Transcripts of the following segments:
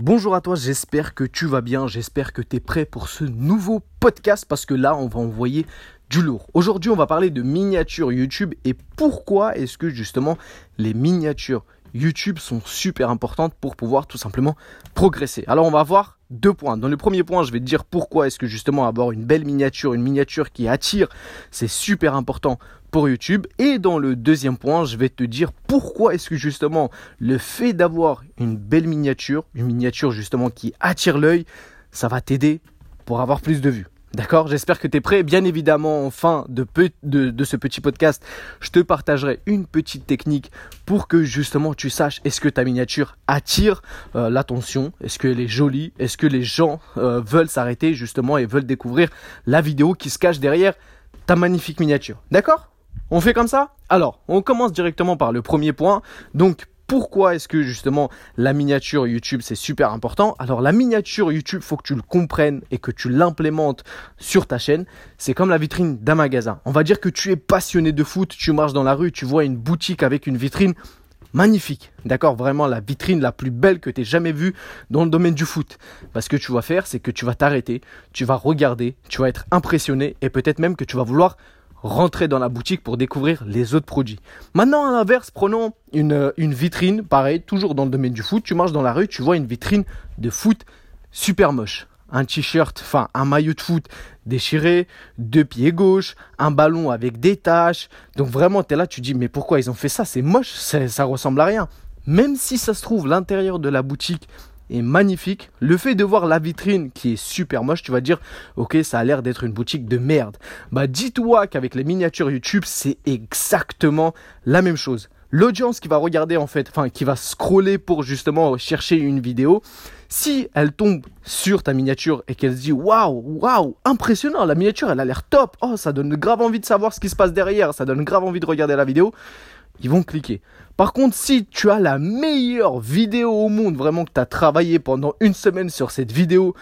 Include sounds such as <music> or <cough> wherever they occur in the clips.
Bonjour à toi, j'espère que tu vas bien, j'espère que tu es prêt pour ce nouveau podcast parce que là on va envoyer du lourd. Aujourd'hui on va parler de miniatures YouTube et pourquoi est-ce que justement les miniatures YouTube sont super importantes pour pouvoir tout simplement progresser. Alors on va voir deux points. Dans le premier point, je vais te dire pourquoi est-ce que justement avoir une belle miniature, une miniature qui attire, c'est super important pour YouTube. Et dans le deuxième point, je vais te dire pourquoi est-ce que justement le fait d'avoir une belle miniature, une miniature justement qui attire l'œil, ça va t'aider pour avoir plus de vues. D'accord? J'espère que tu es prêt. Bien évidemment, en fin de, ce petit podcast, je te partagerai une petite technique pour que justement tu saches est-ce que ta miniature attire euh, l'attention, est-ce qu'elle est jolie, est-ce que les gens euh, veulent s'arrêter justement et veulent découvrir la vidéo qui se cache derrière ta magnifique miniature. D'accord? On fait comme ça? Alors, on commence directement par le premier point. Donc, pourquoi est-ce que justement la miniature YouTube c'est super important? Alors la miniature YouTube, faut que tu le comprennes et que tu l'implémentes sur ta chaîne. C'est comme la vitrine d'un magasin. On va dire que tu es passionné de foot, tu marches dans la rue, tu vois une boutique avec une vitrine magnifique. D'accord? Vraiment la vitrine la plus belle que tu aies jamais vue dans le domaine du foot. Parce que tu vas faire, c'est que tu vas t'arrêter, tu vas regarder, tu vas être impressionné et peut-être même que tu vas vouloir rentrer dans la boutique pour découvrir les autres produits. Maintenant, à l'inverse, prenons une, une vitrine, pareil, toujours dans le domaine du foot. Tu marches dans la rue, tu vois une vitrine de foot super moche. Un t-shirt, enfin un maillot de foot déchiré, deux pieds gauche, un ballon avec des taches. Donc vraiment, tu es là, tu dis, mais pourquoi ils ont fait ça? C'est moche, ça ressemble à rien. Même si ça se trouve, l'intérieur de la boutique est magnifique. Le fait de voir la vitrine qui est super moche, tu vas dire, ok, ça a l'air d'être une boutique de merde. Bah, dis-toi qu'avec les miniatures YouTube, c'est exactement la même chose. L'audience qui va regarder en fait, enfin qui va scroller pour justement chercher une vidéo, si elle tombe sur ta miniature et qu'elle se dit waouh, waouh, impressionnant, la miniature elle a l'air top, oh ça donne grave envie de savoir ce qui se passe derrière, ça donne grave envie de regarder la vidéo, ils vont cliquer. Par contre, si tu as la meilleure vidéo au monde, vraiment que tu as travaillé pendant une semaine sur cette vidéo,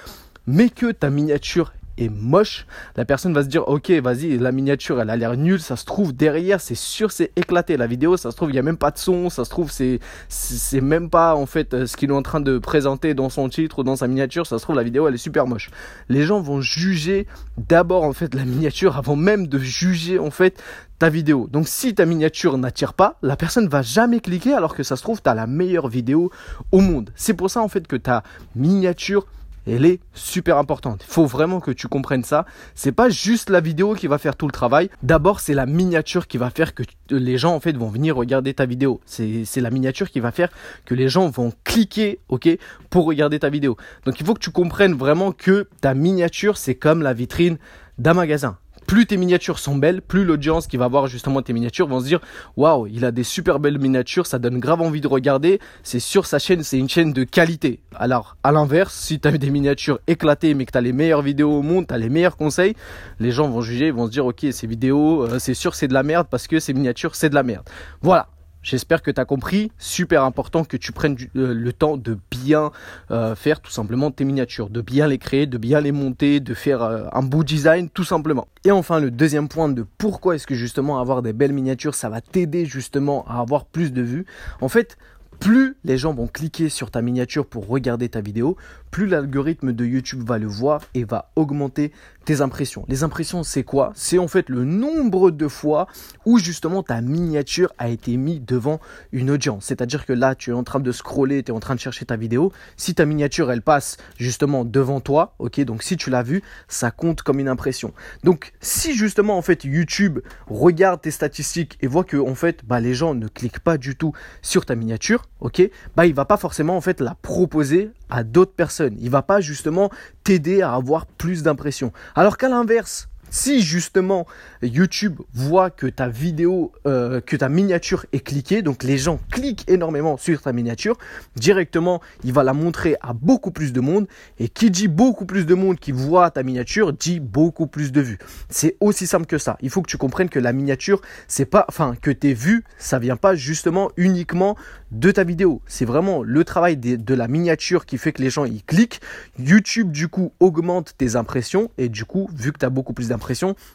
mais que ta miniature est moche, la personne va se dire ok vas-y la miniature elle a l'air nulle, ça se trouve derrière c'est sûr c'est éclaté la vidéo, ça se trouve il y a même pas de son, ça se trouve c'est c'est même pas en fait euh, ce qu'il est en train de présenter dans son titre ou dans sa miniature, ça se trouve la vidéo elle est super moche. Les gens vont juger d'abord en fait la miniature <laughs> avant même de juger en fait ta vidéo. Donc si ta miniature n'attire pas, la personne va jamais cliquer alors que ça se trouve tu as la meilleure vidéo au monde. C'est pour ça en fait que ta miniature elle est super importante. Il faut vraiment que tu comprennes ça. C'est pas juste la vidéo qui va faire tout le travail. D'abord, c'est la miniature qui va faire que les gens en fait vont venir regarder ta vidéo. C'est la miniature qui va faire que les gens vont cliquer, ok, pour regarder ta vidéo. Donc il faut que tu comprennes vraiment que ta miniature c'est comme la vitrine d'un magasin plus tes miniatures sont belles, plus l'audience qui va voir justement tes miniatures vont se dire waouh, il a des super belles miniatures, ça donne grave envie de regarder. C'est sur sa chaîne, c'est une chaîne de qualité. Alors, à l'inverse, si tu as des miniatures éclatées mais que tu as les meilleures vidéos au monde, tu as les meilleurs conseils, les gens vont juger, ils vont se dire OK, ces vidéos, euh, c'est sûr c'est de la merde parce que ces miniatures, c'est de la merde. Voilà. J'espère que tu as compris. Super important que tu prennes euh, le temps de bien euh, faire tout simplement tes miniatures, de bien les créer, de bien les monter, de faire euh, un beau design tout simplement. Et enfin, le deuxième point de pourquoi est-ce que justement avoir des belles miniatures, ça va t'aider justement à avoir plus de vues. En fait, plus les gens vont cliquer sur ta miniature pour regarder ta vidéo, plus l'algorithme de YouTube va le voir et va augmenter tes impressions. Les impressions, c'est quoi? C'est en fait le nombre de fois où justement ta miniature a été mise devant une audience. C'est-à-dire que là, tu es en train de scroller, tu es en train de chercher ta vidéo. Si ta miniature, elle passe justement devant toi, ok, donc si tu l'as vue, ça compte comme une impression. Donc si justement en fait YouTube regarde tes statistiques et voit que en fait bah, les gens ne cliquent pas du tout sur ta miniature, ok, bah il va pas forcément en fait la proposer à d'autres personnes. Il va pas justement t'aider à avoir plus d'impressions. Alors qu'à l'inverse, si justement YouTube voit que ta vidéo, euh, que ta miniature est cliquée, donc les gens cliquent énormément sur ta miniature, directement il va la montrer à beaucoup plus de monde. Et qui dit beaucoup plus de monde qui voit ta miniature dit beaucoup plus de vues. C'est aussi simple que ça. Il faut que tu comprennes que la miniature, c'est pas, enfin que tes vues, ça vient pas justement uniquement de ta vidéo. C'est vraiment le travail de, la miniature qui fait que les gens y cliquent. YouTube du coup augmente tes impressions et du coup vu que tu as beaucoup plus d'impressions,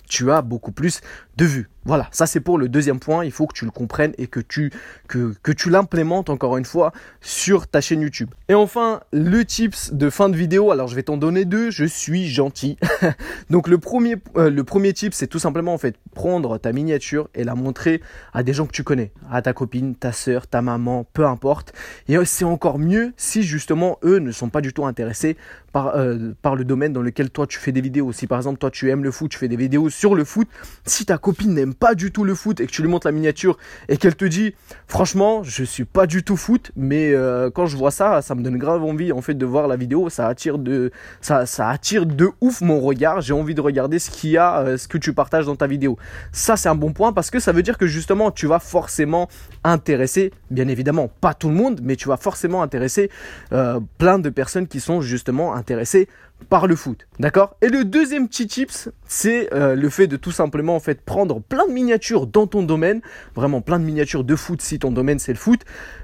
tu as beaucoup plus de vues. Voilà, ça c'est pour le deuxième point, il faut que tu le comprennes et que tu, que, que tu l'implémentes encore une fois sur ta chaîne YouTube. Et enfin, le tips de fin de vidéo, alors je vais t'en donner deux, je suis gentil. <laughs> Donc le premier, euh, le premier tip, c'est tout simplement en fait prendre ta miniature et la montrer à des gens que tu connais, à ta copine, ta soeur, ta maman, peu importe. Et c'est encore mieux si justement eux ne sont pas du tout intéressés par, euh, par le domaine dans lequel toi tu fais des vidéos. Si par exemple toi tu aimes le foot, tu fais des vidéos sur le foot, si ta copine n'aime pas du tout le foot et que tu lui montres la miniature et qu'elle te dit franchement je suis pas du tout foot mais euh, quand je vois ça ça me donne grave envie en fait de voir la vidéo. Ça attire de ça, attire de ouf mon regard. J'ai envie de regarder ce qu'il y a euh, ce que tu partages dans ta vidéo. Ça c'est un bon point parce que ça veut dire que justement tu vas forcément intéresser bien évidemment pas tout le monde mais tu vas forcément intéresser euh, plein de personnes qui sont justement intéressées par le foot, d'accord? Et le deuxième petit tips, c'est euh, le fait de tout simplement en prendre plein de miniatures dans ton domaine, vraiment plein de miniatures de foot si ton domaine c'est le foot,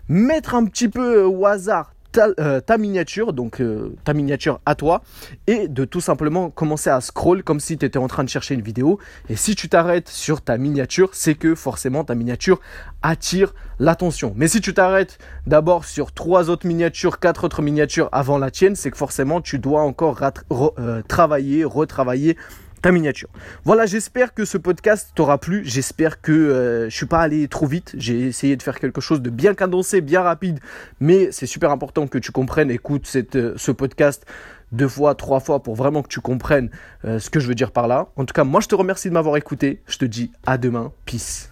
mettre un petit peu au hasard euh, ta, miniature, donc euh, ta miniature à toi, et de tout simplement commencer à scroll comme si tu étais en train de chercher une vidéo. Et si tu t'arrêtes sur ta miniature, c'est que forcément ta miniature attire l'attention. Mais si tu t'arrêtes d'abord sur trois autres miniatures, quatre autres miniatures avant la tienne, c'est que forcément tu dois encore euh, travailler, retravailler ta miniature. Voilà, j'espère que ce podcast t'aura plu. J'espère que euh, je suis pas allé trop vite. J'ai essayé de faire quelque chose de bien cadencé, bien rapide, mais c'est super important que tu comprennes. Écoute euh, ce podcast deux fois, trois fois pour vraiment que tu comprennes euh, ce que je veux dire par là. En tout cas, moi je te remercie de m'avoir écouté. Je te dis à demain. Peace.